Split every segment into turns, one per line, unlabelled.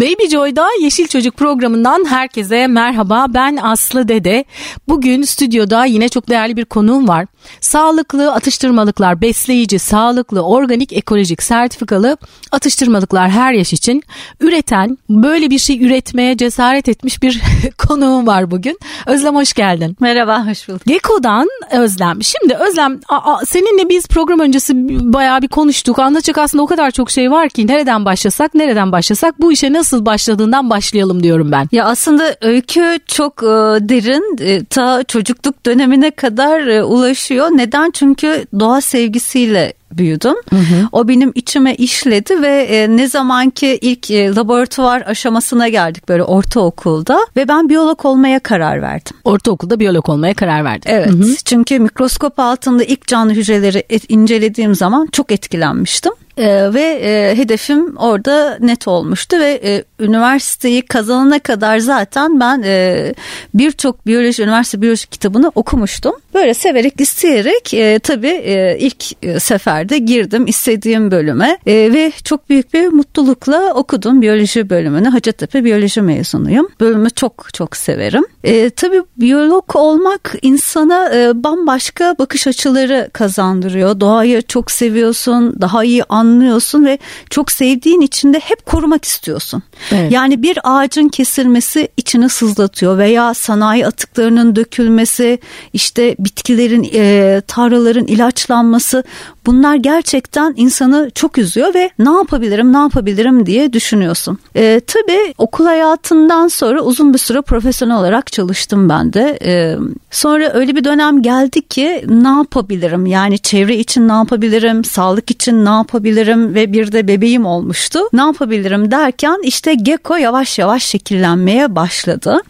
Baby Joy'da Yeşil Çocuk programından herkese merhaba. Ben Aslı Dede. Bugün stüdyoda yine çok değerli bir konuğum var. Sağlıklı atıştırmalıklar, besleyici, sağlıklı, organik, ekolojik, sertifikalı atıştırmalıklar her yaş için üreten, böyle bir şey üretmeye cesaret etmiş bir konuğum var bugün. Özlem hoş geldin.
Merhaba, hoş bulduk.
Geko'dan Özlem. Şimdi Özlem a, seninle biz program öncesi bayağı bir konuştuk. Anlatacak aslında o kadar çok şey var ki nereden başlasak, nereden başlasak bu işe nasıl nasıl başladığından başlayalım diyorum ben.
Ya aslında öykü çok e, derin e, ta çocukluk dönemine kadar e, ulaşıyor. Neden? Çünkü doğa sevgisiyle büyüdüm. Hı hı. O benim içime işledi ve e, ne zamanki ilk e, laboratuvar aşamasına geldik böyle ortaokulda ve ben biyolog olmaya karar verdim.
Ortaokulda biyolog olmaya karar verdim.
Evet. Hı hı. Çünkü mikroskop altında ilk canlı hücreleri incelediğim zaman çok etkilenmiştim. Ee, ve e, hedefim orada net olmuştu ve e, üniversiteyi kazanana kadar zaten ben e, birçok biyoloji üniversite biyoloji kitabını okumuştum. Böyle severek isteyerek e, tabii e, ilk e, seferde girdim istediğim bölüme e, ve çok büyük bir mutlulukla okudum biyoloji bölümünü. Hacettepe biyoloji mezunuyum. Bölümü çok çok severim. E, tabii biyolog olmak insana e, bambaşka bakış açıları kazandırıyor. Doğayı çok seviyorsun, daha iyi anlıyorsun ve çok sevdiğin için de hep korumak istiyorsun. Evet. Yani bir ağacın kesilmesi içini sızlatıyor veya sanayi atıklarının dökülmesi, işte bitkilerin, e, tarlaların ilaçlanması bunlar gerçekten insanı çok üzüyor ve ne yapabilirim, ne yapabilirim diye düşünüyorsun. E, tabii okul hayatından sonra uzun bir süre profesyonel olarak çalıştım ben de. E, sonra öyle bir dönem geldi ki ne yapabilirim? Yani çevre için ne yapabilirim? Sağlık için ne yapabilirim? Ve bir de bebeğim olmuştu. Ne yapabilirim derken işte Gecko yavaş yavaş şekillenmeye başladı.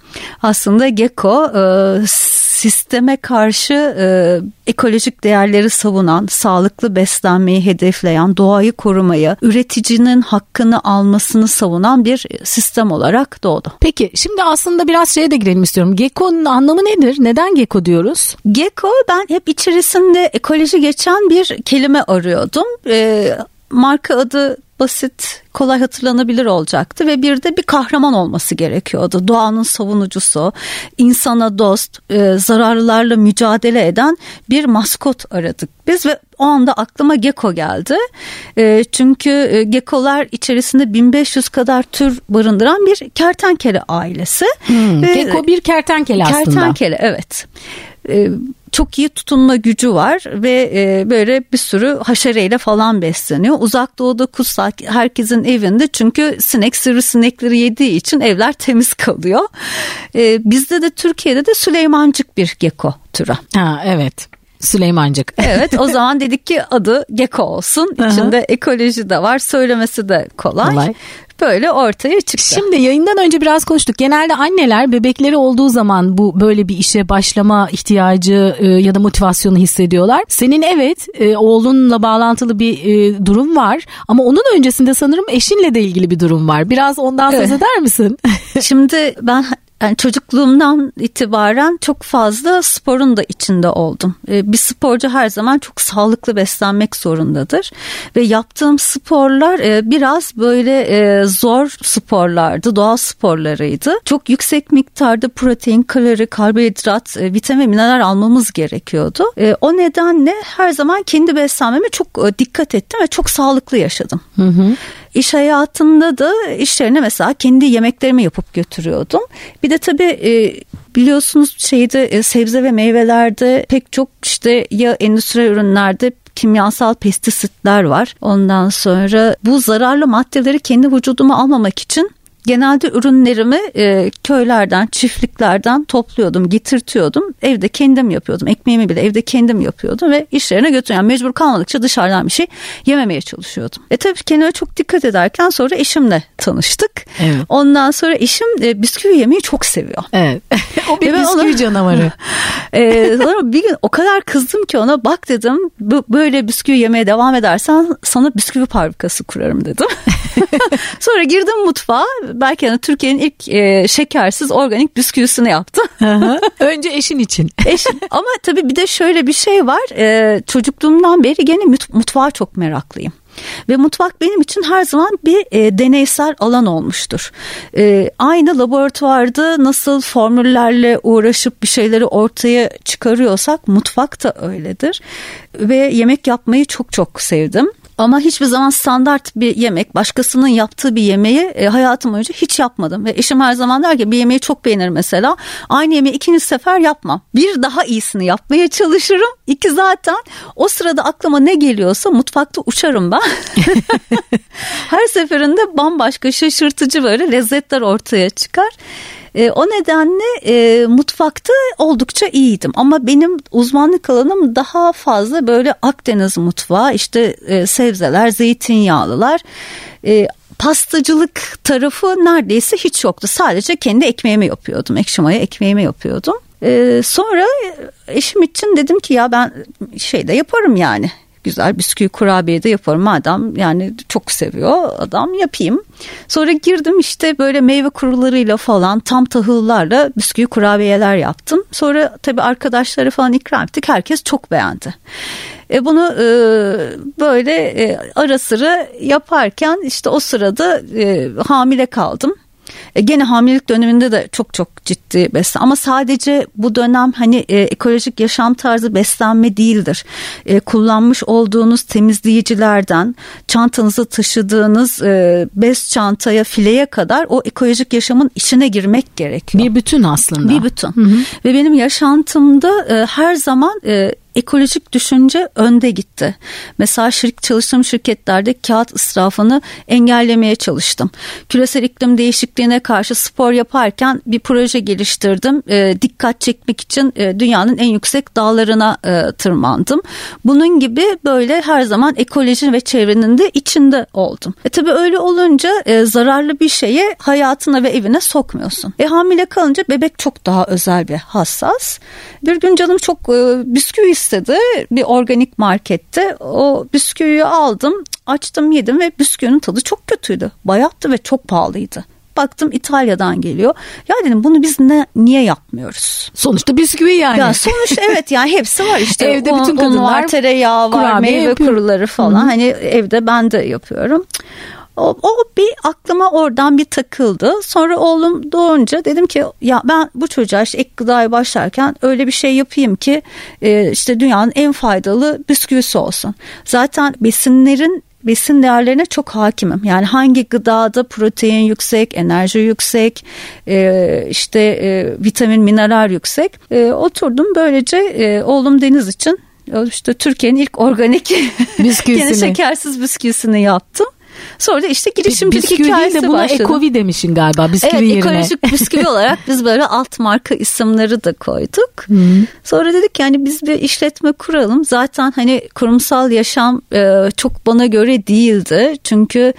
Aslında Gecko e, sisteme karşı e, ekolojik değerleri savunan, sağlıklı beslenmeyi hedefleyen, doğayı korumayı, üreticinin hakkını almasını savunan bir sistem olarak doğdu.
Peki şimdi aslında biraz şeye de girelim istiyorum. Gecko'nun anlamı nedir? Neden Gecko diyoruz?
Gecko ben hep içerisinde ekoloji geçen bir kelime arıyordum. E, marka adı basit, kolay hatırlanabilir olacaktı ve bir de bir kahraman olması gerekiyordu. Doğanın savunucusu, insana dost, e, zararlarla mücadele eden bir maskot aradık biz ve o anda aklıma gecko geldi. E, çünkü e, geckolar içerisinde 1500 kadar tür barındıran bir kertenkele ailesi.
Hmm, ve, gecko bir kertenkele aslında.
Kertenkele evet. E, çok iyi tutunma gücü var ve e, böyle bir sürü haşereyle falan besleniyor. Uzak doğuda kutsal herkesin evinde çünkü sinek sinekleri yediği için evler temiz kalıyor. E, bizde de Türkiye'de de Süleymancık bir geko türü.
Ha evet. Süleymancık.
evet o zaman dedik ki adı Geko olsun. İçinde ekoloji de var. Söylemesi de kolay. kolay böyle ortaya çıktı.
Şimdi yayından önce biraz konuştuk. Genelde anneler bebekleri olduğu zaman bu böyle bir işe başlama ihtiyacı e, ya da motivasyonu hissediyorlar. Senin evet e, oğlunla bağlantılı bir e, durum var ama onun öncesinde sanırım eşinle de ilgili bir durum var. Biraz ondan söz eder misin?
Şimdi ben yani çocukluğumdan itibaren çok fazla sporun da içinde oldum. Ee, bir sporcu her zaman çok sağlıklı beslenmek zorundadır ve yaptığım sporlar e, biraz böyle e, zor sporlardı, doğal sporlarıydı. Çok yüksek miktarda protein, kalori, karbonhidrat, e, vitamin, mineral almamız gerekiyordu. O nedenle her zaman kendi beslenmeme çok dikkat ettim ve çok sağlıklı yaşadım. Hı hı. İş hayatında da işlerine mesela kendi yemeklerimi yapıp götürüyordum. Bir de tabii e, biliyorsunuz şeyde e, sebze ve meyvelerde pek çok işte ya endüstri ürünlerde kimyasal pestisitler var. Ondan sonra bu zararlı maddeleri kendi vücuduma almamak için genelde ürünlerimi e, köylerden, çiftliklerden topluyordum, getirtiyordum. Evde kendim yapıyordum. Ekmeğimi bile evde kendim yapıyordum ve işlerine götürüyorum. Yani mecbur kalmadıkça dışarıdan bir şey yememeye çalışıyordum. E tabii kendime çok dikkat ederken sonra eşimle tanıştık. Evet. Ondan sonra eşim e, bisküvi yemeyi çok seviyor.
Evet. o bir bisküvi ona, canavarı.
e, sonra bir gün o kadar kızdım ki ona bak dedim bu, böyle bisküvi yemeye devam edersen sana bisküvi fabrikası kurarım dedim. sonra girdim mutfağa belki hani Türkiye'nin ilk e, şekersiz organik bisküvisini yaptı.
Önce eşin için.
Eşin. Ama tabii bir de şöyle bir şey var. E, çocukluğumdan beri gene mutfağa çok meraklıyım. Ve mutfak benim için her zaman bir e, deneysel alan olmuştur. E, aynı laboratuvarda nasıl formüllerle uğraşıp bir şeyleri ortaya çıkarıyorsak mutfak da öyledir. Ve yemek yapmayı çok çok sevdim. Ama hiçbir zaman standart bir yemek, başkasının yaptığı bir yemeği e, hayatım boyunca hiç yapmadım. Ve eşim her zaman der ki bir yemeği çok beğenir mesela. Aynı yemeği ikinci sefer yapmam. Bir daha iyisini yapmaya çalışırım. İki zaten o sırada aklıma ne geliyorsa mutfakta uçarım ben. her seferinde bambaşka şaşırtıcı böyle lezzetler ortaya çıkar. E, o nedenle e, mutfakta oldukça iyiydim ama benim uzmanlık alanım daha fazla böyle Akdeniz mutfağı işte e, sebzeler, zeytinyağlılar. E, pastacılık tarafı neredeyse hiç yoktu. Sadece kendi ekmeğimi yapıyordum. Ekşi maya ekmeğimi yapıyordum. Ee, sonra eşim için dedim ki ya ben şey de yaparım yani güzel bisküvi kurabiye de yaparım madem yani çok seviyor adam yapayım. Sonra girdim işte böyle meyve kurularıyla falan tam tahıllarla bisküvi kurabiyeler yaptım. Sonra tabii arkadaşları falan ikram ettik herkes çok beğendi. E bunu e, böyle e, ara sıra yaparken işte o sırada e, hamile kaldım. E, gene hamilelik döneminde de çok çok ciddi beslen ama sadece bu dönem hani e, ekolojik yaşam tarzı beslenme değildir. E, kullanmış olduğunuz temizleyicilerden çantanızı taşıdığınız e, bez çantaya fileye kadar o ekolojik yaşamın içine girmek gerekiyor.
Bir bütün aslında.
Bir bütün. Hı hı. Ve benim yaşantımda e, her zaman e, ekolojik düşünce önde gitti. Mesela şirk, çalıştığım şirketlerde kağıt israfını engellemeye çalıştım. Küresel iklim değişikliğine karşı spor yaparken bir proje geliştirdim. E, dikkat çekmek için e, dünyanın en yüksek dağlarına e, tırmandım. Bunun gibi böyle her zaman ekoloji ve çevrenin de içinde oldum. E tabii öyle olunca e, zararlı bir şeye hayatına ve evine sokmuyorsun. E hamile kalınca bebek çok daha özel ve hassas. Bir gün canım çok e, bisküvi istedi bir organik markette. O bisküviyi aldım açtım yedim ve bisküvinin tadı çok kötüydü. Bayattı ve çok pahalıydı. Baktım İtalya'dan geliyor. Ya dedim bunu biz ne, niye yapmıyoruz?
Sonuçta bisküvi yani.
Ya sonuç evet yani hepsi var işte. evde bütün kadınlar var, tereyağı var, meyve yapıyor. kuruları falan. Hı-hı. Hani evde ben de yapıyorum. O, o bir aklıma oradan bir takıldı. Sonra oğlum doğunca dedim ki ya ben bu çocuğa işte ek gıdaya başlarken öyle bir şey yapayım ki e, işte dünyanın en faydalı bisküvisi olsun. Zaten besinlerin besin değerlerine çok hakimim. Yani hangi gıdada protein yüksek, enerji yüksek, e, işte e, vitamin, mineral yüksek. E, oturdum böylece e, oğlum Deniz için işte Türkiye'nin ilk organik bisküvisini. şekersiz bisküvisini yaptım. Sonra da işte girişimcilik bisküvi hikayesi
de buna başladı. Ekovi demişin galiba bisküvi evet, yerine.
Evet ekolojik bisküvi olarak biz böyle alt marka isimleri de koyduk. Hmm. Sonra dedik yani biz bir işletme kuralım. Zaten hani kurumsal yaşam e, çok bana göre değildi. Çünkü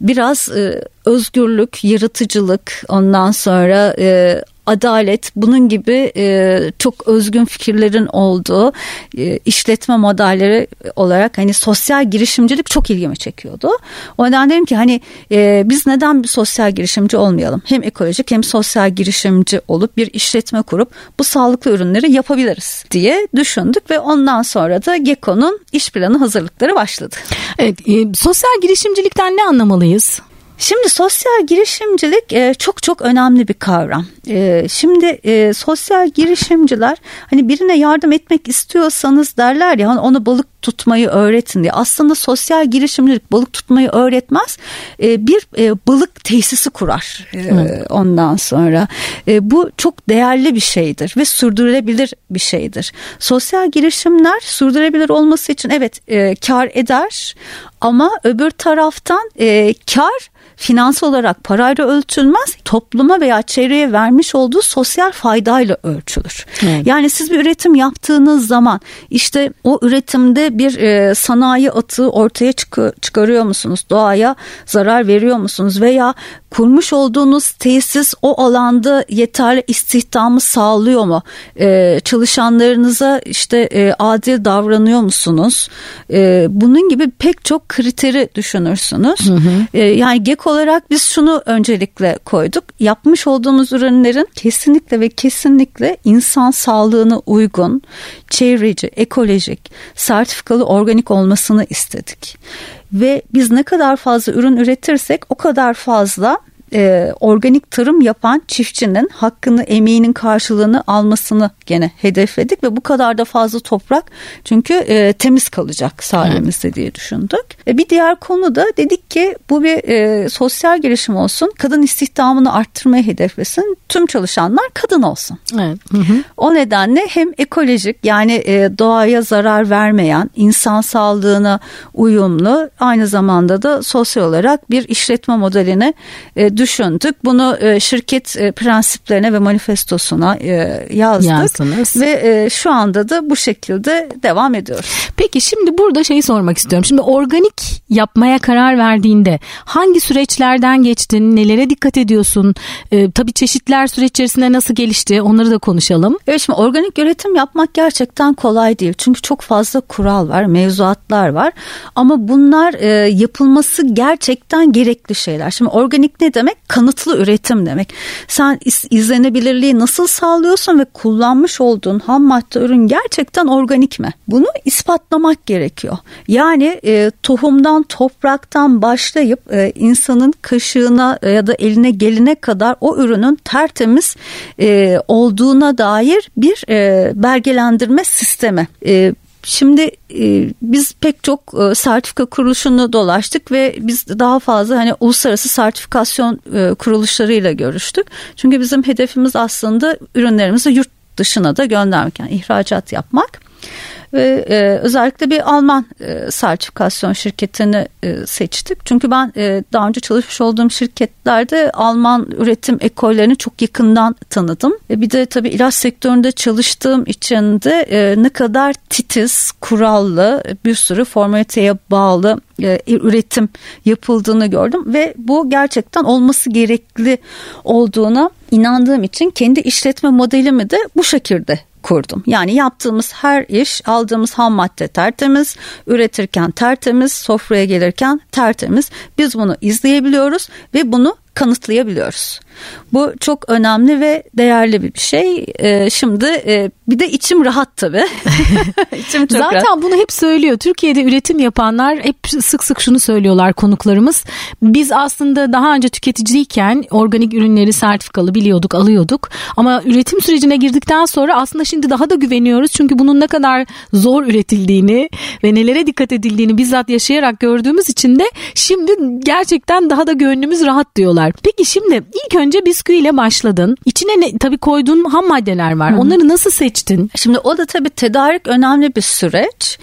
biraz e, özgürlük, yaratıcılık ondan sonra e, adalet bunun gibi e, çok özgün fikirlerin olduğu e, işletme modelleri olarak hani sosyal girişimcilik çok ilgimi çekiyordu. O yüzden dedim ki hani e, biz neden bir sosyal girişimci olmayalım? Hem ekolojik hem sosyal girişimci olup bir işletme kurup bu sağlıklı ürünleri yapabiliriz diye düşündük ve ondan sonra da Geko'nun iş planı hazırlıkları başladı.
Evet, e, sosyal girişimcilikten ne anlamalıyız?
Şimdi sosyal girişimcilik e, çok çok önemli bir kavram. E, şimdi e, sosyal girişimciler hani birine yardım etmek istiyorsanız derler ya hani ona balık tutmayı öğretin diye. Aslında sosyal girişimcilik balık tutmayı öğretmez. E, bir e, balık tesisi kurar e, ondan sonra. E, bu çok değerli bir şeydir ve sürdürülebilir bir şeydir. Sosyal girişimler sürdürülebilir olması için evet e, kar eder ama öbür taraftan e, kar finansal olarak parayla ölçülmez topluma veya çevreye vermiş olduğu sosyal faydayla ölçülür. Evet. Yani siz bir üretim yaptığınız zaman işte o üretimde bir e, sanayi atığı ortaya çık- çıkarıyor musunuz? Doğaya zarar veriyor musunuz? Veya kurmuş olduğunuz tesis o alanda yeterli istihdamı sağlıyor mu? E, çalışanlarınıza işte e, adil davranıyor musunuz? E, bunun gibi pek çok kriteri düşünürsünüz. Hı hı. E, yani GEK olarak biz şunu öncelikle koyduk. Yapmış olduğumuz ürünlerin kesinlikle ve kesinlikle insan sağlığına uygun, çevreci, ekolojik, sertifikalı organik olmasını istedik. Ve biz ne kadar fazla ürün üretirsek o kadar fazla e, organik tarım yapan çiftçinin hakkını, emeğinin karşılığını almasını gene hedefledik ve bu kadar da fazla toprak çünkü e, temiz kalacak sahilimizde diye düşündük. E, bir diğer konu da dedik ki bu bir e, sosyal gelişim olsun, kadın istihdamını arttırmayı hedeflesin, tüm çalışanlar kadın olsun. Evet. Hı hı. O nedenle hem ekolojik yani e, doğaya zarar vermeyen, insan sağlığına uyumlu, aynı zamanda da sosyal olarak bir işletme modeline e, düşündük. Bunu e, şirket e, prensiplerine ve manifestosuna e, yazdık. Yazdınız. Ve şu anda da bu şekilde devam ediyoruz.
Peki şimdi burada şeyi sormak istiyorum. Şimdi organik yapmaya karar verdiğinde hangi süreçlerden geçtin? Nelere dikkat ediyorsun? Tabii çeşitler süreç içerisinde nasıl gelişti? Onları da konuşalım.
Evet şimdi organik üretim yapmak gerçekten kolay değil. Çünkü çok fazla kural var, mevzuatlar var. Ama bunlar yapılması gerçekten gerekli şeyler. Şimdi organik ne demek? Kanıtlı üretim demek. Sen izlenebilirliği nasıl sağlıyorsun ve kullanmış olduğun ham madde ürün gerçekten organik mi? Bunu ispatlamak gerekiyor. Yani e, tohumdan, topraktan başlayıp e, insanın kaşığına ya da eline geline kadar o ürünün tertemiz e, olduğuna dair bir e, belgelendirme sistemi. E, Şimdi e, biz pek çok e, sertifika kuruluşunu dolaştık ve biz daha fazla hani uluslararası sertifikasyon e, kuruluşlarıyla görüştük. Çünkü bizim hedefimiz aslında ürünlerimizi yurt dışına da göndermek yani ihracat yapmak ve e, özellikle bir Alman e, sertifikasyon şirketini e, seçtik. Çünkü ben e, daha önce çalışmış olduğum şirketlerde Alman üretim ekollerini çok yakından tanıdım. E, bir de tabii ilaç sektöründe çalıştığım için de e, ne kadar titiz, kurallı, bir sürü formaliteye bağlı e, üretim yapıldığını gördüm ve bu gerçekten olması gerekli olduğuna inandığım için kendi işletme modelimi de bu şekilde kurdum. Yani yaptığımız her iş, aldığımız ham madde tertemiz, üretirken tertemiz, sofraya gelirken tertemiz. Biz bunu izleyebiliyoruz ve bunu kanıtlayabiliyoruz. Bu çok önemli ve değerli bir şey. Ee, şimdi e, bir de içim rahat tabii.
içim çok Zaten rahat. bunu hep söylüyor. Türkiye'de üretim yapanlar hep sık sık şunu söylüyorlar konuklarımız. Biz aslında daha önce tüketiciyken organik ürünleri sertifikalı biliyorduk, alıyorduk. Ama üretim sürecine girdikten sonra aslında şimdi daha da güveniyoruz. Çünkü bunun ne kadar zor üretildiğini ve nelere dikkat edildiğini bizzat yaşayarak gördüğümüz için de şimdi gerçekten daha da gönlümüz rahat diyorlar. Peki şimdi ilk önce önce bisküviyle başladın. İçine ne, tabii koyduğun ham maddeler var. Hı-hı. Onları nasıl seçtin?
Şimdi o da tabii tedarik önemli bir süreç.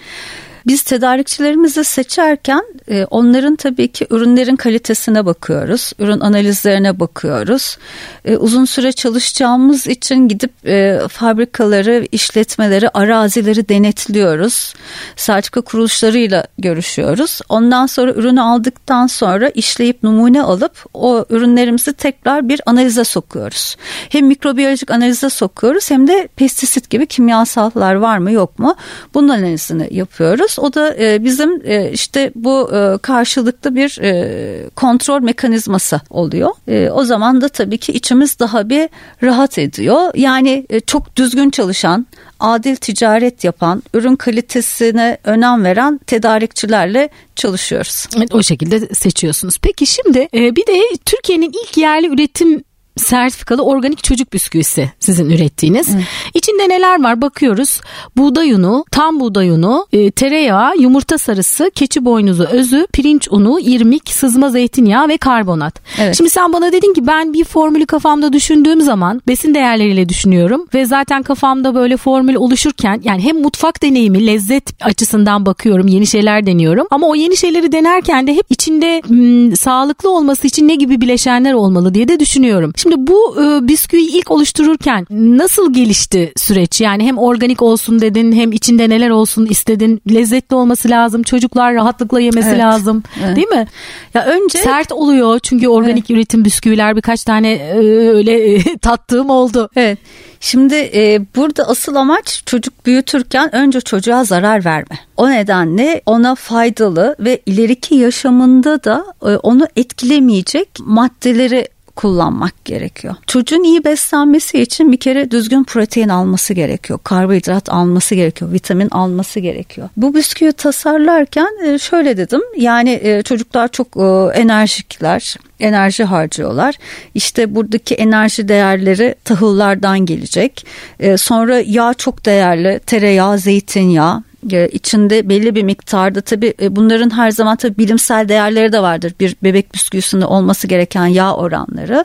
Biz tedarikçilerimizi seçerken e, onların tabii ki ürünlerin kalitesine bakıyoruz. Ürün analizlerine bakıyoruz. E, uzun süre çalışacağımız için gidip e, fabrikaları, işletmeleri, arazileri denetliyoruz. Sertifika kuruluşlarıyla görüşüyoruz. Ondan sonra ürünü aldıktan sonra işleyip numune alıp o ürünlerimizi tekrar bir analize sokuyoruz. Hem mikrobiyolojik analize sokuyoruz hem de pestisit gibi kimyasallar var mı yok mu? Bunun analizini yapıyoruz yapıyoruz. O da e, bizim e, işte bu e, karşılıklı bir e, kontrol mekanizması oluyor. E, o zaman da tabii ki içimiz daha bir rahat ediyor. Yani e, çok düzgün çalışan, adil ticaret yapan, ürün kalitesine önem veren tedarikçilerle çalışıyoruz.
Evet, o şekilde seçiyorsunuz. Peki şimdi e, bir de Türkiye'nin ilk yerli üretim sertifikalı organik çocuk bisküvisi sizin ürettiğiniz. Evet. İçinde neler var bakıyoruz. Buğday unu, tam buğday unu, e, tereyağı, yumurta sarısı, keçi boynuzu özü, pirinç unu, irmik, sızma zeytinyağı ve karbonat. Evet. Şimdi sen bana dedin ki ben bir formülü kafamda düşündüğüm zaman besin değerleriyle düşünüyorum ve zaten kafamda böyle formül oluşurken yani hem mutfak deneyimi, lezzet açısından bakıyorum, yeni şeyler deniyorum ama o yeni şeyleri denerken de hep içinde m, sağlıklı olması için ne gibi bileşenler olmalı diye de düşünüyorum. Şimdi bu e, bisküviyi ilk oluştururken nasıl gelişti süreç? Yani hem organik olsun dedin hem içinde neler olsun istedin. Lezzetli olması lazım. Çocuklar rahatlıkla yemesi evet. lazım. Evet. Değil mi? Ya önce sert oluyor çünkü organik evet. üretim bisküviler birkaç tane e, öyle e, tattığım oldu.
Evet. Şimdi e, burada asıl amaç çocuk büyütürken önce çocuğa zarar verme. O nedenle ona faydalı ve ileriki yaşamında da e, onu etkilemeyecek maddeleri kullanmak gerekiyor. Çocuğun iyi beslenmesi için bir kere düzgün protein alması gerekiyor. Karbonhidrat alması gerekiyor. Vitamin alması gerekiyor. Bu bisküvi tasarlarken e, şöyle dedim. Yani e, çocuklar çok e, enerjikler enerji harcıyorlar. İşte buradaki enerji değerleri tahıllardan gelecek. Sonra yağ çok değerli. Tereyağı, zeytinyağı içinde belli bir miktarda tabi e, bunların her zaman tabi bilimsel değerleri de vardır. Bir bebek bisküvisinde olması gereken yağ oranları.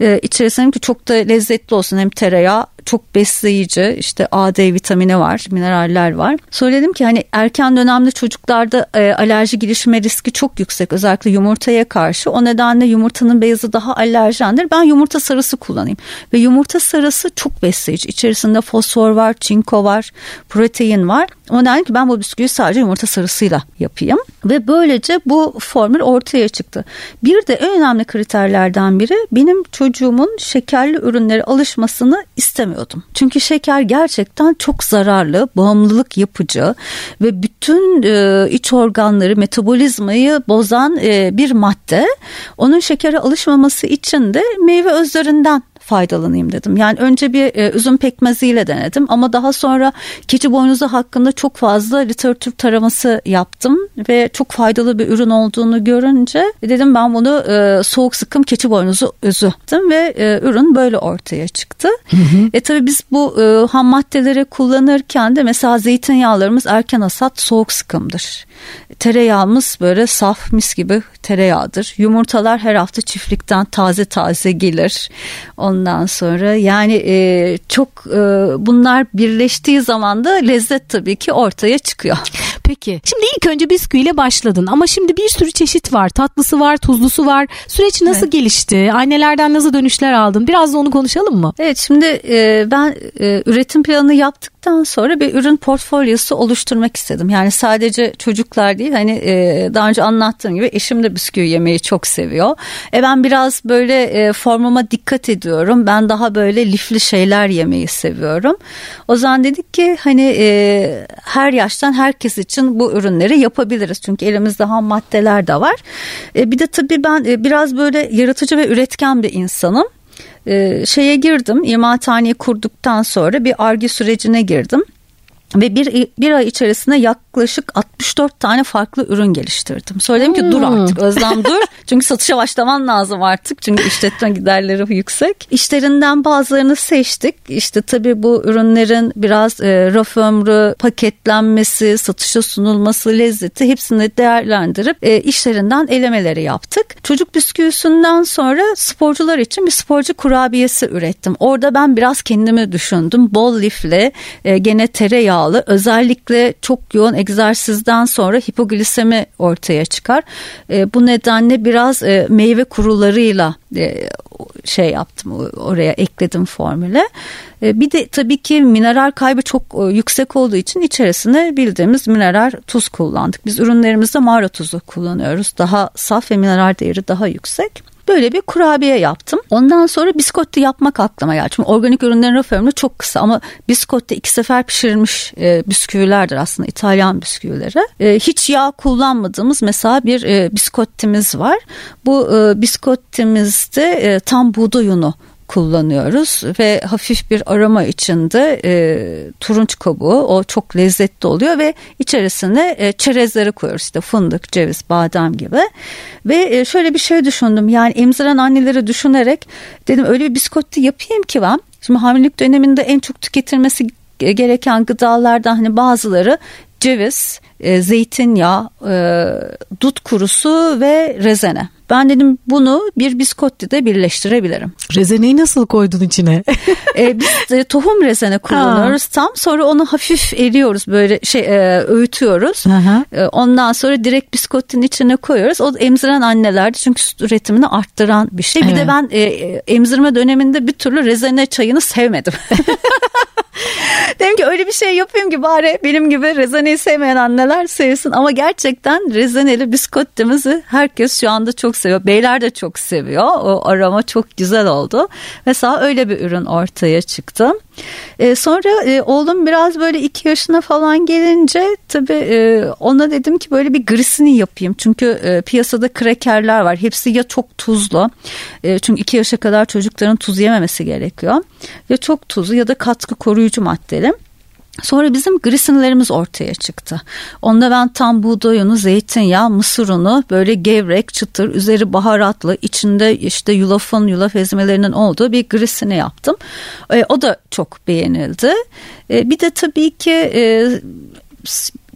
Ee, içerisinde ki çok da lezzetli olsun hem tereyağı çok besleyici işte A, D vitamini var, mineraller var. Söyledim ki hani erken dönemde çocuklarda e, alerji gelişme riski çok yüksek özellikle yumurtaya karşı. O nedenle yumurtanın beyazı daha alerjendir. Ben yumurta sarısı kullanayım. Ve yumurta sarısı çok besleyici. İçerisinde fosfor var, çinko var, protein var. O nedenle ki ben bu bisküvi sadece yumurta sarısıyla yapayım. Ve böylece bu formül ortaya çıktı. Bir de en önemli kriterlerden biri benim çocuğumun şekerli ürünlere alışmasını istemiyordum. Çünkü şeker gerçekten çok zararlı, bağımlılık yapıcı ve bütün e, iç organları, metabolizmayı bozan e, bir madde. Onun şekere alışmaması için de meyve özlerinden faydalanayım dedim. Yani önce bir e, üzüm pekmeziyle denedim ama daha sonra keçi boynuzu hakkında çok fazla literatür taraması yaptım ve çok faydalı bir ürün olduğunu görünce dedim ben bunu e, soğuk sıkım keçi boynuzu özü dedim ve e, ürün böyle ortaya çıktı. Hı hı. E tabi biz bu e, ham maddeleri kullanırken de mesela zeytinyağlarımız erken hasat soğuk sıkımdır. Tereyağımız böyle saf mis gibi tereyağıdır. Yumurtalar her hafta çiftlikten taze taze gelir. Ondan sonra yani e, çok e, bunlar birleştiği zaman da lezzet tabii ki ortaya çıkıyor.
Peki şimdi ilk önce bisküviyle başladın ama şimdi bir sürü çeşit var. Tatlısı var, tuzlusu var. Süreç nasıl evet. gelişti? Annelerden nasıl dönüşler aldın? Biraz da onu konuşalım mı?
Evet şimdi e, ben e, üretim planı yaptıktan sonra bir ürün portfolyosu oluşturmak istedim. Yani sadece çocuklar değil hani e, daha önce anlattığım gibi eşim de bisküvi yemeyi çok seviyor. E ben biraz böyle e, formuma dikkat ediyorum. Ben daha böyle lifli şeyler yemeyi seviyorum. O zaman dedik ki hani e, her yaştan herkes için bu ürünleri yapabiliriz. Çünkü elimizde ham maddeler de var. E, bir de tabii ben e, biraz böyle yaratıcı ve üretken bir insanım. E, şeye girdim imalathaneyi kurduktan sonra bir arge sürecine girdim ve bir, bir ay içerisinde yaklaşık 64 tane farklı ürün geliştirdim. Söyledim hmm. ki dur hmm. artık Özlem dur. Çünkü satışa başlaman lazım artık. Çünkü işletme giderleri yüksek. İşlerinden bazılarını seçtik. İşte tabii bu ürünlerin biraz e, raf ömrü, paketlenmesi, satışa sunulması, lezzeti hepsini değerlendirip e, işlerinden elemeleri yaptık. Çocuk bisküvisinden sonra sporcular için bir sporcu kurabiyesi ürettim. Orada ben biraz kendimi düşündüm. Bol lifli, e, gene tereyağı yağlı. Özellikle çok yoğun egzersizden sonra hipoglisemi ortaya çıkar. E, bu nedenle biraz e, meyve kurularıyla e, şey yaptım oraya ekledim formüle. E, bir de tabii ki mineral kaybı çok e, yüksek olduğu için içerisine bildiğimiz mineral tuz kullandık. Biz ürünlerimizde mağara tuzu kullanıyoruz. Daha saf ve mineral değeri daha yüksek. Böyle bir kurabiye yaptım. Ondan sonra biskotti yapmak aklıma geldi. Çünkü organik ürünlerin raf ömrü çok kısa ama biskotti iki sefer pişirilmiş e, bisküvilerdir aslında İtalyan bisküvileri. E, hiç yağ kullanmadığımız mesela bir e, biskottimiz var. Bu e, biskottimizde e, tam buğday unu kullanıyoruz ve hafif bir aroma içinde e, turunç kabuğu o çok lezzetli oluyor ve içerisine e, çerezleri koyuyoruz işte fındık, ceviz, badem gibi ve e, şöyle bir şey düşündüm yani emziren anneleri düşünerek dedim öyle bir biskotti yapayım ki ben şimdi hamilelik döneminde en çok tüketilmesi gereken gıdalardan hani bazıları ceviz, e, zeytinyağı, e, dut kurusu ve rezene. Ben dedim bunu bir biskottide birleştirebilirim.
Rezeneyi nasıl koydun içine?
e, biz de tohum rezene kullanıyoruz ha. tam. Sonra onu hafif eriyoruz böyle şey e, öğütüyoruz. E, ondan sonra direkt biskottin içine koyuyoruz. O emziren annelerde çünkü süt üretimini arttıran bir şey. Evet. Bir de ben e, e, emzirme döneminde bir türlü rezene çayını sevmedim. Dedim ki öyle bir şey yapayım ki bari benim gibi rezaneyi sevmeyen anneler sevsin. Ama gerçekten rezaneli biskottimizi herkes şu anda çok seviyor. Beyler de çok seviyor. O aroma çok güzel oldu. Mesela öyle bir ürün ortaya çıktı. E, sonra e, oğlum biraz böyle iki yaşına falan gelince tabii e, ona dedim ki böyle bir grisini yapayım. Çünkü e, piyasada krekerler var. Hepsi ya çok tuzlu. E, çünkü iki yaşa kadar çocukların tuz yememesi gerekiyor. Ya çok tuzlu ya da katkı koruyucu maddeli. Sonra bizim grisinlerimiz ortaya çıktı. Onda ben tam buğday unu, zeytinyağı, mısır unu böyle gevrek, çıtır, üzeri baharatlı, içinde işte yulafın, yulaf ezmelerinin olduğu bir grisini yaptım. E, o da çok beğenildi. E, bir de tabii ki e,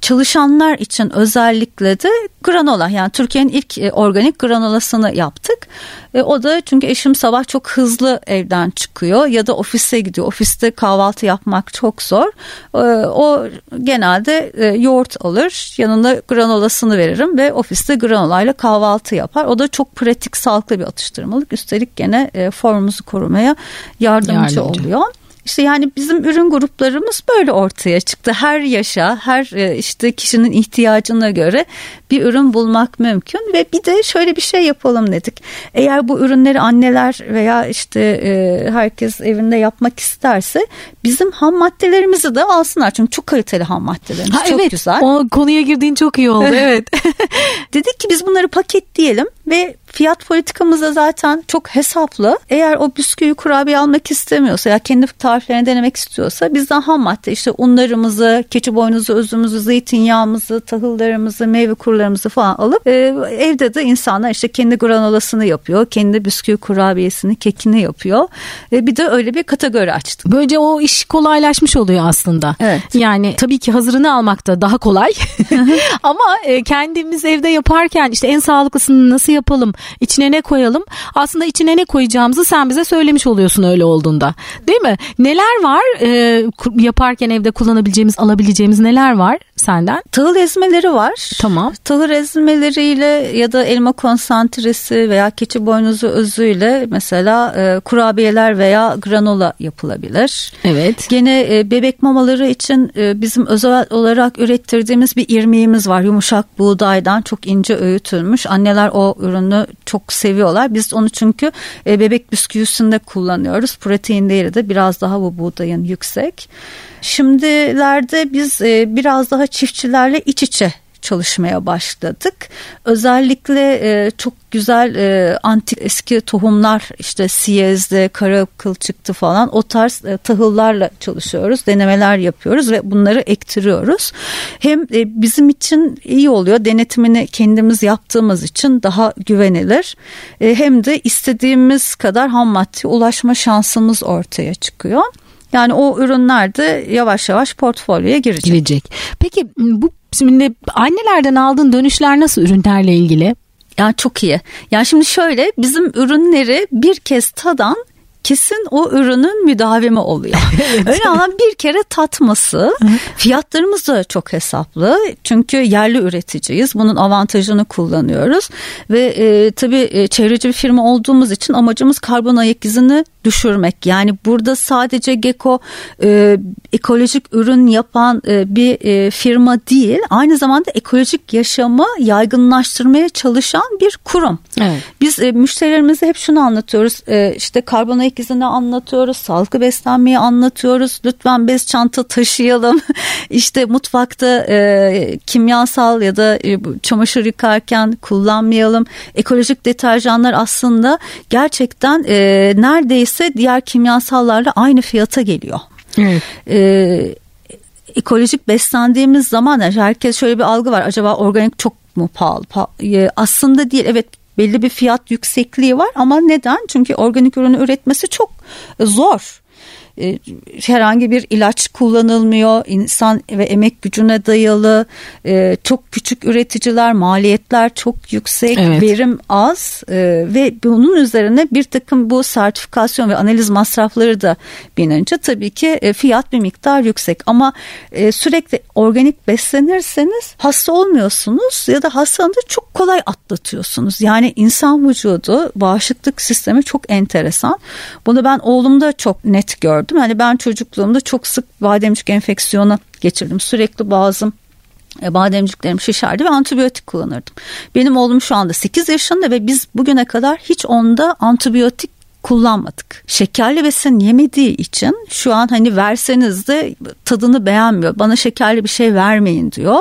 çalışanlar için özellikle de granola yani Türkiye'nin ilk e, organik granolasını yaptık. E, o da çünkü eşim sabah çok hızlı evden çıkıyor ya da ofise gidiyor. Ofiste kahvaltı yapmak çok zor. E, o genelde e, yoğurt alır yanında granolasını veririm ve ofiste granolayla kahvaltı yapar. O da çok pratik sağlıklı bir atıştırmalık. Üstelik gene e, formumuzu korumaya yardımcı, yardımcı. oluyor. İşte yani bizim ürün gruplarımız böyle ortaya çıktı. Her yaşa, her e, işte kişinin ihtiyacına göre bir ürün bulmak mümkün ve bir de şöyle bir şey yapalım dedik. Eğer bu ürünleri anneler veya işte e, herkes evinde yapmak isterse bizim ham maddelerimizi de alsınlar. Çünkü çok kaliteli ham maddelerimiz. Ha, çok
evet,
güzel.
O konuya girdiğin çok iyi oldu. evet.
dedik ki biz bunları paketleyelim ve fiyat politikamızda zaten çok hesaplı. Eğer o bisküvi kurabiye almak istemiyorsa ya kendi tariflerini denemek istiyorsa bizden ham madde işte unlarımızı, keçi boynuzu özümüzü, zeytinyağımızı, tahıllarımızı, meyve kurularımızı falan alıp e, evde de insanlar işte kendi granolasını yapıyor. Kendi bisküvi kurabiyesini, kekini yapıyor. E, bir de öyle bir kategori açtık.
Böylece o iş kolaylaşmış oluyor aslında. Evet. Yani tabii ki hazırını almak da daha kolay. Ama e, kendimiz evde yaparken işte en sağlıklısını nasıl yapalım? İçine ne koyalım? Aslında içine ne koyacağımızı sen bize söylemiş oluyorsun öyle olduğunda. Değil mi? Neler var e, yaparken evde kullanabileceğimiz, alabileceğimiz neler var senden?
Tahıl ezmeleri var.
Tamam.
Tahıl ezmeleriyle ya da elma konsantresi veya keçi boynuzu özüyle mesela e, kurabiyeler veya granola yapılabilir.
Evet.
Gene e, bebek mamaları için e, bizim özel olarak ürettirdiğimiz bir irmiğimiz var. Yumuşak buğdaydan çok ince öğütülmüş. Anneler o ürünü çok seviyorlar. Biz onu çünkü e, bebek bisküvisinde kullanıyoruz. Protein değeri de biraz daha bu buğdayın yüksek. Şimdilerde biz e, biraz daha çiftçilerle iç içe çalışmaya başladık. Özellikle e, çok güzel e, antik eski tohumlar işte siyezde, kara kılçıktı falan o tarz e, tahıllarla çalışıyoruz. Denemeler yapıyoruz ve bunları ektiriyoruz. Hem e, bizim için iyi oluyor. Denetimini kendimiz yaptığımız için daha güvenilir. E, hem de istediğimiz kadar ham madde ulaşma şansımız ortaya çıkıyor. Yani o ürünler de yavaş yavaş portfolyoya girecek.
Girecek. Peki bu Şimdi annelerden aldığın dönüşler nasıl ürünlerle ilgili?
Ya çok iyi. Ya şimdi şöyle bizim ürünleri bir kez tadan kesin o ürünün müdavimi oluyor. evet. Öyle ama bir kere tatması. Fiyatlarımız da çok hesaplı. Çünkü yerli üreticiyiz. Bunun avantajını kullanıyoruz. Ve e, tabii e, çevreci bir firma olduğumuz için amacımız karbon ayak izini düşürmek. Yani burada sadece Geko e, ekolojik ürün yapan e, bir e, firma değil. Aynı zamanda ekolojik yaşamı yaygınlaştırmaya çalışan bir kurum. Evet. Biz e, müşterilerimize hep şunu anlatıyoruz. E, işte karbon ayak izini anlatıyoruz. Sağlıklı beslenmeyi anlatıyoruz. Lütfen bez çanta taşıyalım. işte mutfakta e, kimyasal ya da e, çamaşır yıkarken kullanmayalım. Ekolojik deterjanlar aslında gerçekten e, neredeyse diğer kimyasallarla aynı fiyata geliyor. Evet. E, ekolojik beslendiğimiz zaman herkes şöyle bir algı var. Acaba organik çok mu pahalı? E, aslında değil. Evet belli bir fiyat yüksekliği var ama neden? Çünkü organik ürünü üretmesi çok zor. E, herhangi bir ilaç kullanılmıyor. insan ve emek gücüne dayalı. E, çok küçük üreticiler, maliyetler çok yüksek, evet. verim az e, ve bunun üzerine bir takım bu sertifikasyon ve analiz masrafları da binince tabii ki fiyat bir miktar yüksek. Ama sürekli organik beslenirseniz hasta olmuyorsunuz ya da hastalığı çok kolay atlatıyorsunuz. Yani insan vücudu bağışıklık sistemi çok enteresan. Bunu ben oğlumda çok net gördüm gördüm. Hani ben çocukluğumda çok sık bademcik enfeksiyonu geçirdim. Sürekli boğazım e, bademciklerim şişerdi ve antibiyotik kullanırdım. Benim oğlum şu anda 8 yaşında ve biz bugüne kadar hiç onda antibiyotik kullanmadık. Şekerli besin yemediği için şu an hani verseniz de tadını beğenmiyor. Bana şekerli bir şey vermeyin diyor.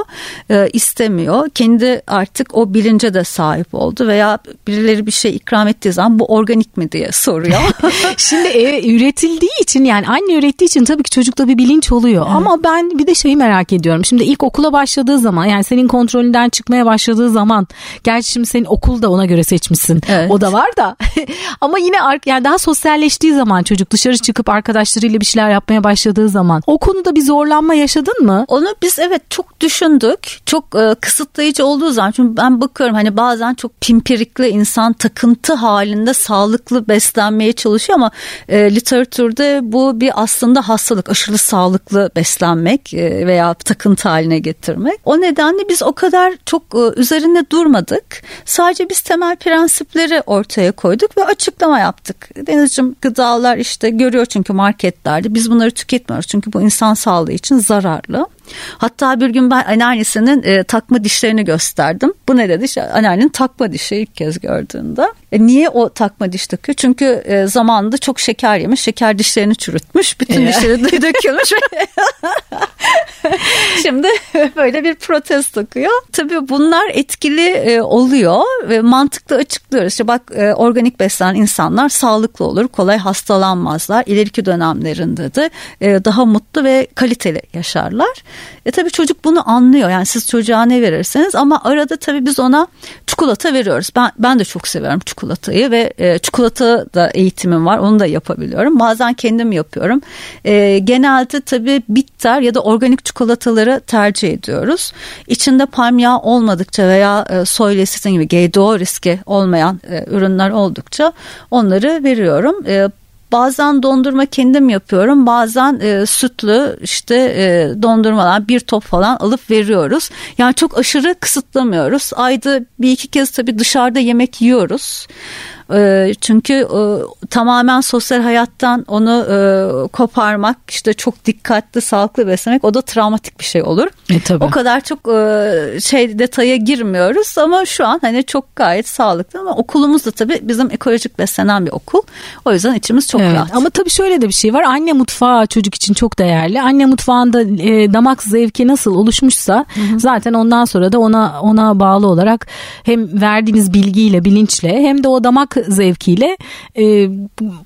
E, istemiyor. Kendi artık o bilince de sahip oldu veya birileri bir şey ikram ettiği zaman bu organik mi diye soruyor.
Şimdi e, üretildiği için yani anne ürettiği için tabii ki çocukta bir bilinç oluyor. Evet. Ama ben bir de şeyi merak ediyorum. Şimdi ilk okula başladığı zaman yani senin kontrolünden çıkmaya başladığı zaman gerçi şimdi senin okul da ona göre seçmişsin. Evet. O da var da. Ama yine yani daha sosyalleştiği zaman çocuk dışarı çıkıp arkadaşlarıyla bir şeyler yapmaya başladığı zaman o konuda bir zorlanma yaşadın mı?
Onu biz evet çok düşündük. Çok e, kısıtlayıcı olduğu zaman çünkü ben bakıyorum hani bazen çok pimpirikli insan takıntı halinde sağlıklı beslenmeye çalışıyor ama e, literatürde bu bir aslında hastalık aşırı sağlıklı beslenmek e, veya takıntı haline getirmek. O nedenle biz o kadar çok e, üzerinde durmadık. Sadece biz temel prensipleri ortaya koyduk ve açıklama yaptık. Denizciğim gıdalar işte görüyor çünkü marketlerde biz bunları tüketmiyoruz çünkü bu insan sağlığı için zararlı. Hatta bir gün ben anneannesinin e, takma dişlerini gösterdim. Bu ne dedi? İşte anneannenin takma dişi ilk kez gördüğünde. E, niye o takma diş takıyor? Çünkü e, zamanında çok şeker yemiş. Şeker dişlerini çürütmüş. Bütün dişleri dökülmüş. Şimdi böyle bir protez takıyor. Tabii bunlar etkili e, oluyor ve mantıklı açıklıyoruz. İşte bak e, organik beslenen insanlar sağlıklı olur, kolay hastalanmazlar. İleriki dönemlerinde de e, daha mutlu ve kaliteli yaşarlar. E tabii çocuk bunu anlıyor. Yani siz çocuğa ne verirseniz ama arada tabii biz ona çikolata veriyoruz. Ben ben de çok seviyorum çikolatayı ve çikolata da eğitimim var. Onu da yapabiliyorum. Bazen kendim yapıyorum. Genelde tabii bitter ya da organik çikolataları tercih ediyoruz. İçinde palm yağı olmadıkça veya e, soy lesitin gibi GDO riski olmayan e, ürünler oldukça onları veriyorum. E, Bazen dondurma kendim yapıyorum. Bazen e, sütlü işte e, dondurmalar bir top falan alıp veriyoruz. Yani çok aşırı kısıtlamıyoruz. Ayda bir iki kez tabii dışarıda yemek yiyoruz. Ee, çünkü e, tamamen sosyal hayattan onu e, koparmak işte çok dikkatli sağlıklı beslemek o da travmatik bir şey olur. E, tabii. O kadar çok e, şey detaya girmiyoruz ama şu an hani çok gayet sağlıklı ama okulumuz da tabii bizim ekolojik beslenen bir okul. O yüzden içimiz çok evet, rahat.
Ama tabii şöyle de bir şey var. Anne mutfağı çocuk için çok değerli. Anne mutfağında e, damak zevki nasıl oluşmuşsa hı hı. zaten ondan sonra da ona ona bağlı olarak hem verdiğiniz bilgiyle, bilinçle hem de o damak zevkiyle e,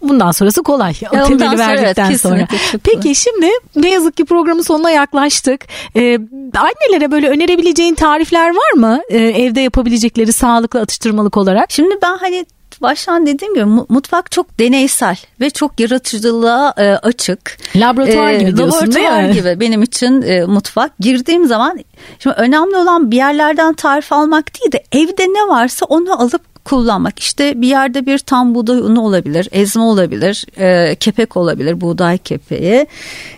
bundan sonrası kolay. O
ya temeli verdikten evet, sonra.
Peki şimdi ne yazık ki programın sonuna yaklaştık. E, annelere böyle önerebileceğin tarifler var mı? E, evde yapabilecekleri sağlıklı atıştırmalık olarak.
Şimdi ben hani baştan dediğim gibi mutfak çok deneysel ve çok yaratıcılığa e, açık.
Laboratuvar e, gibi diyorsun
laboratuvar değil mi? gibi benim için e, mutfak. Girdiğim zaman şimdi önemli olan bir yerlerden tarif almak değil de evde ne varsa onu alıp kullanmak. İşte bir yerde bir tam buğday unu olabilir, ezme olabilir, e, kepek olabilir, buğday kepeği.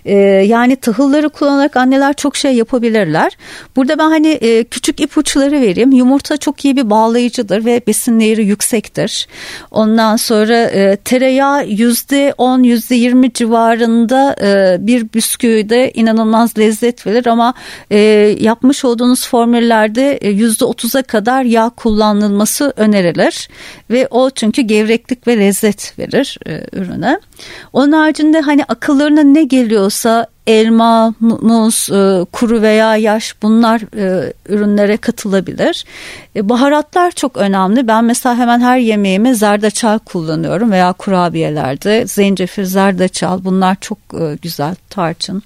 E, yani tahılları kullanarak anneler çok şey yapabilirler. Burada ben hani e, küçük ipuçları vereyim. Yumurta çok iyi bir bağlayıcıdır ve besin değeri yüksektir. Ondan sonra e, tereyağı yüzde on, yüzde yirmi civarında e, bir bisküvide inanılmaz lezzet verir ama e, yapmış olduğunuz formüllerde e, yüzde otuza kadar yağ kullanılması önerilir verilir ve o çünkü gevreklik ve lezzet verir e, ürüne. Onun haricinde hani akıllarına ne geliyorsa elma, muz, e, kuru veya yaş bunlar e, ürünlere katılabilir. E, baharatlar çok önemli. Ben mesela hemen her yemeğime zerdeçal kullanıyorum veya kurabiyelerde zencefil, zerdeçal bunlar çok güzel tarçın.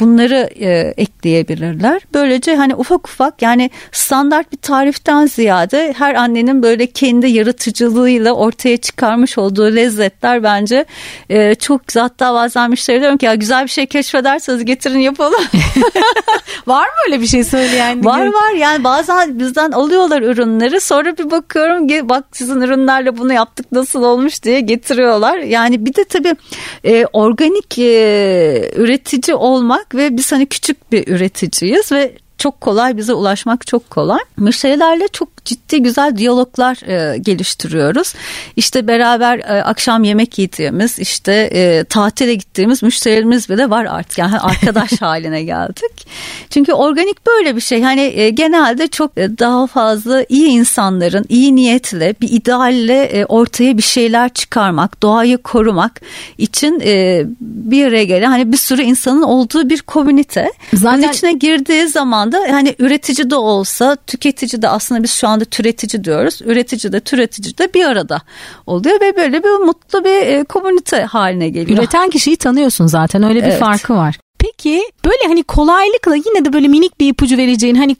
Bunları e, ekleyebilirler. Böylece hani ufak ufak yani standart bir tariften ziyade her annenin böyle kendi yaratıcılığıyla ortaya çıkarmış olduğu lezzetler bence e, çok güzel. Hatta bazen müşteri diyorum ki ya güzel bir şey keşfederseniz getirin yapalım.
var mı öyle bir şey söyleyen?
Var var yani bazen bizden alıyorlar ürünleri sonra bir bakıyorum bak sizin ürünlerle bunu yaptık nasıl olmuş diye getiriyorlar. Yani bir de tabii e, organik e, üretici olmak ve biz hani küçük bir üreticiyiz ve çok kolay bize ulaşmak çok kolay. Müşterilerle çok çok ciddi güzel diyaloglar e, geliştiriyoruz. İşte beraber e, akşam yemek yediğimiz işte e, tatile gittiğimiz müşterilerimiz bile var artık. Yani arkadaş haline geldik. Çünkü organik böyle bir şey. Hani e, genelde çok e, daha fazla iyi insanların iyi niyetle bir idealle e, ortaya bir şeyler çıkarmak, doğayı korumak için e, bir araya gelen hani bir sürü insanın olduğu bir komünite. Zaten... Onun içine girdiği zaman da hani üretici de olsa tüketici de aslında biz şu anda türetici diyoruz. Üretici de türetici de bir arada oluyor ve böyle bir mutlu bir e, komünite haline geliyor.
Üreten kişiyi tanıyorsun zaten öyle bir evet. farkı var. Peki böyle hani kolaylıkla yine de böyle minik bir ipucu vereceğin hani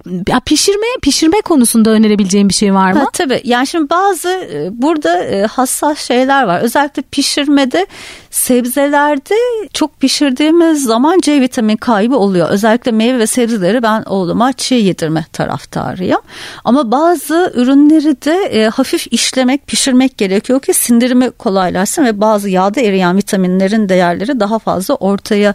pişirme pişirme konusunda önerebileceğin bir şey var mı? Ha,
tabii yani şimdi bazı e, burada e, hassas şeyler var. Özellikle pişirmede sebzelerde çok pişirdiğimiz zaman C vitamin kaybı oluyor. Özellikle meyve ve sebzeleri ben oğluma çiğ yedirme taraftarıyım. Ama bazı ürünleri de e, hafif işlemek, pişirmek gerekiyor ki sindirimi kolaylaşsın ve bazı yağda eriyen vitaminlerin değerleri daha fazla ortaya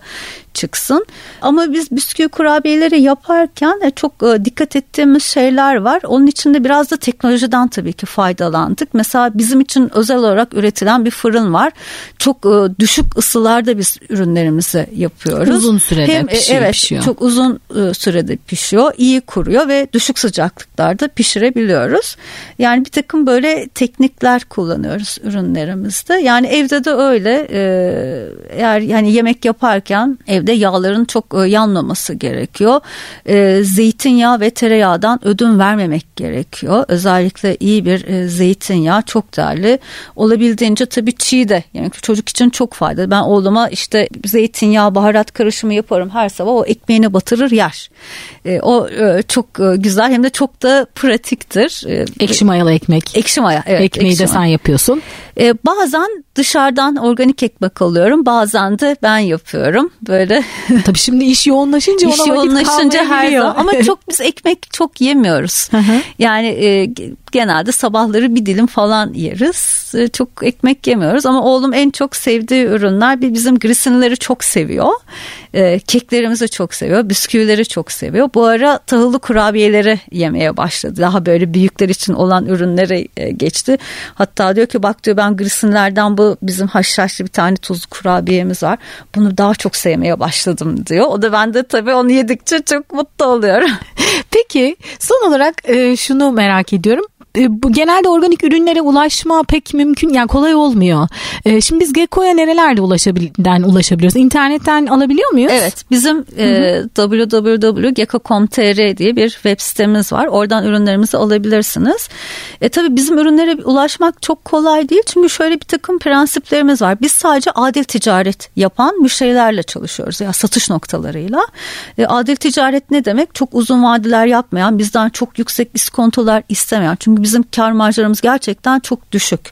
çıksın. Ama biz bisküvi kurabiyeleri yaparken e, çok e, dikkat ettiğimiz şeyler var. Onun için de biraz da teknolojiden tabii ki faydalandık. Mesela bizim için özel olarak üretilen bir fırın var. Çok e, düşük ısılarda biz ürünlerimizi yapıyoruz.
Uzun sürede Hem, pişiyor, evet, pişiyor.
Çok uzun sürede pişiyor. iyi kuruyor ve düşük sıcaklıklarda pişirebiliyoruz. Yani bir takım böyle teknikler kullanıyoruz ürünlerimizde. Yani evde de öyle. Eğer yani yemek yaparken evde de yağların çok e, yanmaması gerekiyor. E, zeytinyağı ve tereyağdan ödün vermemek gerekiyor. Özellikle iyi bir e, zeytinyağı çok değerli. Olabildiğince tabii çiğ de yani çocuk için çok faydalı. Ben oğluma işte zeytinyağı baharat karışımı yaparım her sabah o ekmeğine batırır yer. E, o e, çok e, güzel hem de çok da pratiktir.
E, ekşi mayalı ekmek.
Ekşi maya evet.
Ekmeği
ekşi
de sen yapıyorsun.
E, bazen dışarıdan organik ekmek alıyorum bazen de ben yapıyorum böyle
Tabii şimdi iş yoğunlaşınca
iş ona yoğunlaşınca her zaman ama çok biz ekmek çok yemiyoruz. yani e, genelde sabahları bir dilim falan yeriz. E, çok ekmek yemiyoruz ama oğlum en çok sevdiği ürünler bizim grisinleri çok seviyor. E, keklerimizi çok seviyor. Bisküvileri çok seviyor. Bu ara tahıllı kurabiyeleri yemeye başladı. Daha böyle büyükler için olan ürünlere geçti. Hatta diyor ki bak diyor ben grisinlerden bu bizim haşhaşlı bir tane tuzlu kurabiyemiz var. Bunu daha çok sevmeye başladım diyor. O da ben de tabii onu yedikçe çok mutlu oluyorum.
Peki son olarak e, şunu merak ediyorum. E, bu genelde organik ürünlere ulaşma pek mümkün yani kolay olmuyor. E, şimdi biz Gekko'ya nerelerde ulaşabilden ulaşabiliyoruz? İnternetten alabiliyor muyuz?
Evet. Bizim e, www.gekko.com.tr diye bir web sitemiz var. Oradan ürünlerimizi alabilirsiniz. E tabii bizim ürünlere ulaşmak çok kolay değil. Çünkü şöyle bir takım prensiplerimiz var. Biz sadece adil ticaret yapan müşterilerle çalışıyoruz. Ya yani satış noktalarıyla. E, adil ticaret ne demek? Çok uzun vadeler yapmayan, bizden çok yüksek iskontolar istemeyen. Çünkü bizim kar marjlarımız gerçekten çok düşük.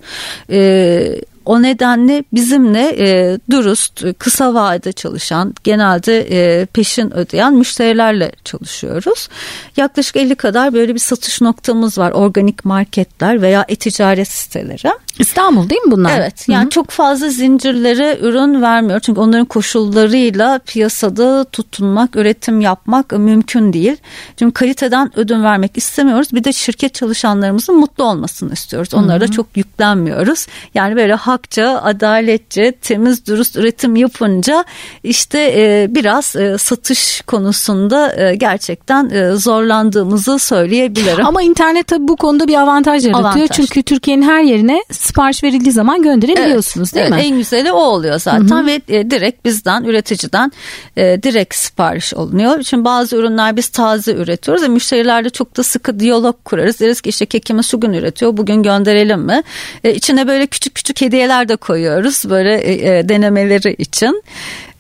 Ee, o nedenle bizimle e, dürüst, kısa vadede çalışan, genelde e, peşin ödeyen müşterilerle çalışıyoruz. Yaklaşık 50 kadar böyle bir satış noktamız var. Organik marketler veya e-ticaret siteleri.
İstanbul değil mi bunlar?
Evet. Yani Hı-hı. çok fazla zincirlere ürün vermiyor. Çünkü onların koşullarıyla piyasada tutunmak, üretim yapmak mümkün değil. Çünkü kaliteden ödün vermek istemiyoruz. Bir de şirket çalışanlarımızın mutlu olmasını istiyoruz. Onlara Hı-hı. da çok yüklenmiyoruz. Yani böyle hakça, adaletçe, temiz, dürüst üretim yapınca işte e, biraz e, satış konusunda e, gerçekten e, zorlandığımızı söyleyebilirim.
Ama internet tabii bu konuda bir avantaj yaratıyor. Avantaj. Çünkü Türkiye'nin her yerine sipariş verildiği zaman gönderebiliyorsunuz evet, değil
evet, mi? En güzeli o oluyor zaten Hı-hı. ve e, direkt bizden üreticiden e, direkt sipariş olunuyor. Şimdi bazı ürünler biz taze üretiyoruz ve müşterilerle çok da sıkı diyalog kurarız. Deriz ki işte kekimiz şu gün üretiyor bugün gönderelim mi? E, içine böyle küçük küçük hediyeler de koyuyoruz böyle e, e, denemeleri için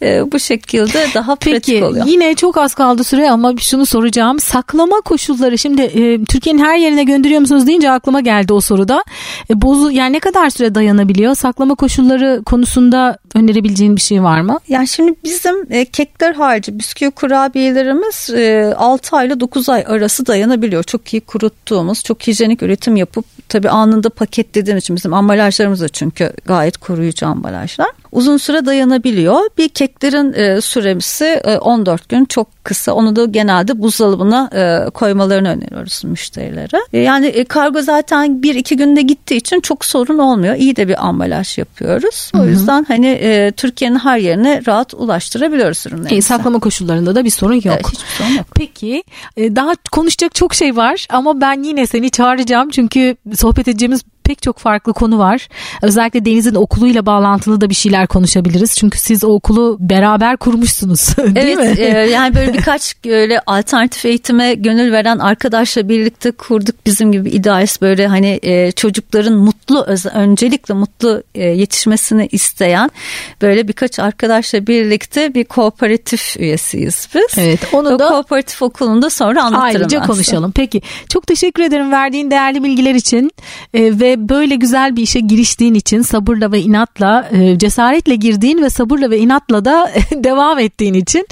e, bu şekilde daha
Peki,
pratik oluyor.
Yine çok az kaldı süre ama şunu soracağım. Saklama koşulları şimdi e, Türkiye'nin her yerine gönderiyor musunuz deyince aklıma geldi o soruda. E, bozu yani ne kadar süre dayanabiliyor? Saklama koşulları konusunda önerebileceğin bir şey var mı?
Yani şimdi bizim e, kekler harici bisküvi kurabiyelerimiz e, 6 ay ile 9 ay arası dayanabiliyor. Çok iyi kuruttuğumuz, çok hijyenik üretim yapıp tabii anında paketlediğimiz için bizim ambalajlarımız da çünkü gayet koruyucu ambalajlar. Uzun süre dayanabiliyor. Bir keklerin e, süresi e, 14 gün çok kısa. Onu da genelde buzdolabına e, koymalarını öneriyoruz müşterilere. E, yani e, kargo zaten bir iki günde gittiği için çok sorun olmuyor. İyi de bir ambalaj yapıyoruz. O Hı-hı. yüzden hani e, Türkiye'nin her yerine rahat ulaştırabiliyoruz ürünlerimizi.
E, saklama koşullarında da bir sorun yok. Evet, hiçbir sorun yok. Peki e, daha konuşacak çok şey var ama ben yine seni çağıracağım çünkü sohbet edeceğimiz pek çok farklı konu var. Özellikle Deniz'in okuluyla bağlantılı da bir şeyler konuşabiliriz. Çünkü siz o okulu beraber kurmuşsunuz değil
evet,
mi?
Evet yani böyle birkaç böyle alternatif eğitime gönül veren arkadaşla birlikte kurduk. Bizim gibi idealist böyle hani e, çocukların mutlu öncelikle mutlu e, yetişmesini isteyen böyle birkaç arkadaşla birlikte bir kooperatif üyesiyiz biz.
Evet onu o da
kooperatif okulunda sonra anlatırım
Ayrıca
aslında.
konuşalım. Peki çok teşekkür ederim verdiğin değerli bilgiler için e, ve böyle güzel bir işe giriştiğin için sabırla ve inatla e, cesaretle girdiğin ve sabırla ve inatla da devam ettiğin için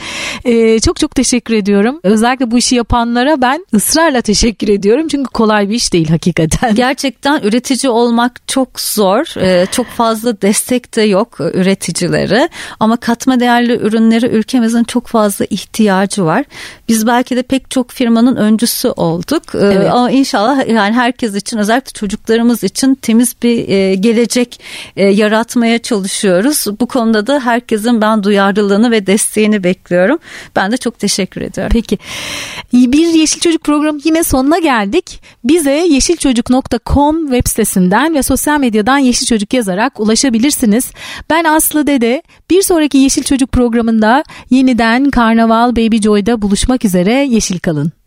e, çok çok teşekkür ediyorum. Özellikle bu işi yapanlara ben ısrarla teşekkür ediyorum. Çünkü kolay bir iş değil hakikaten.
Gerçekten üretici olmak çok zor. E, çok fazla destek de yok üreticilere. Ama katma değerli ürünleri ülkemizin çok fazla ihtiyacı var. Biz belki de pek çok firmanın öncüsü olduk. Evet. Ama inşallah yani herkes için özellikle çocuklarımız için için temiz bir e, gelecek e, yaratmaya çalışıyoruz. Bu konuda da herkesin ben duyarlılığını ve desteğini bekliyorum. Ben de çok teşekkür ediyorum.
Peki. Bir Yeşil Çocuk programı yine sonuna geldik. Bize yeşilçocuk.com web sitesinden ve sosyal medyadan Yeşil Çocuk yazarak ulaşabilirsiniz. Ben Aslı Dede. Bir sonraki Yeşil Çocuk programında yeniden Karnaval Baby Joy'da buluşmak üzere. Yeşil kalın.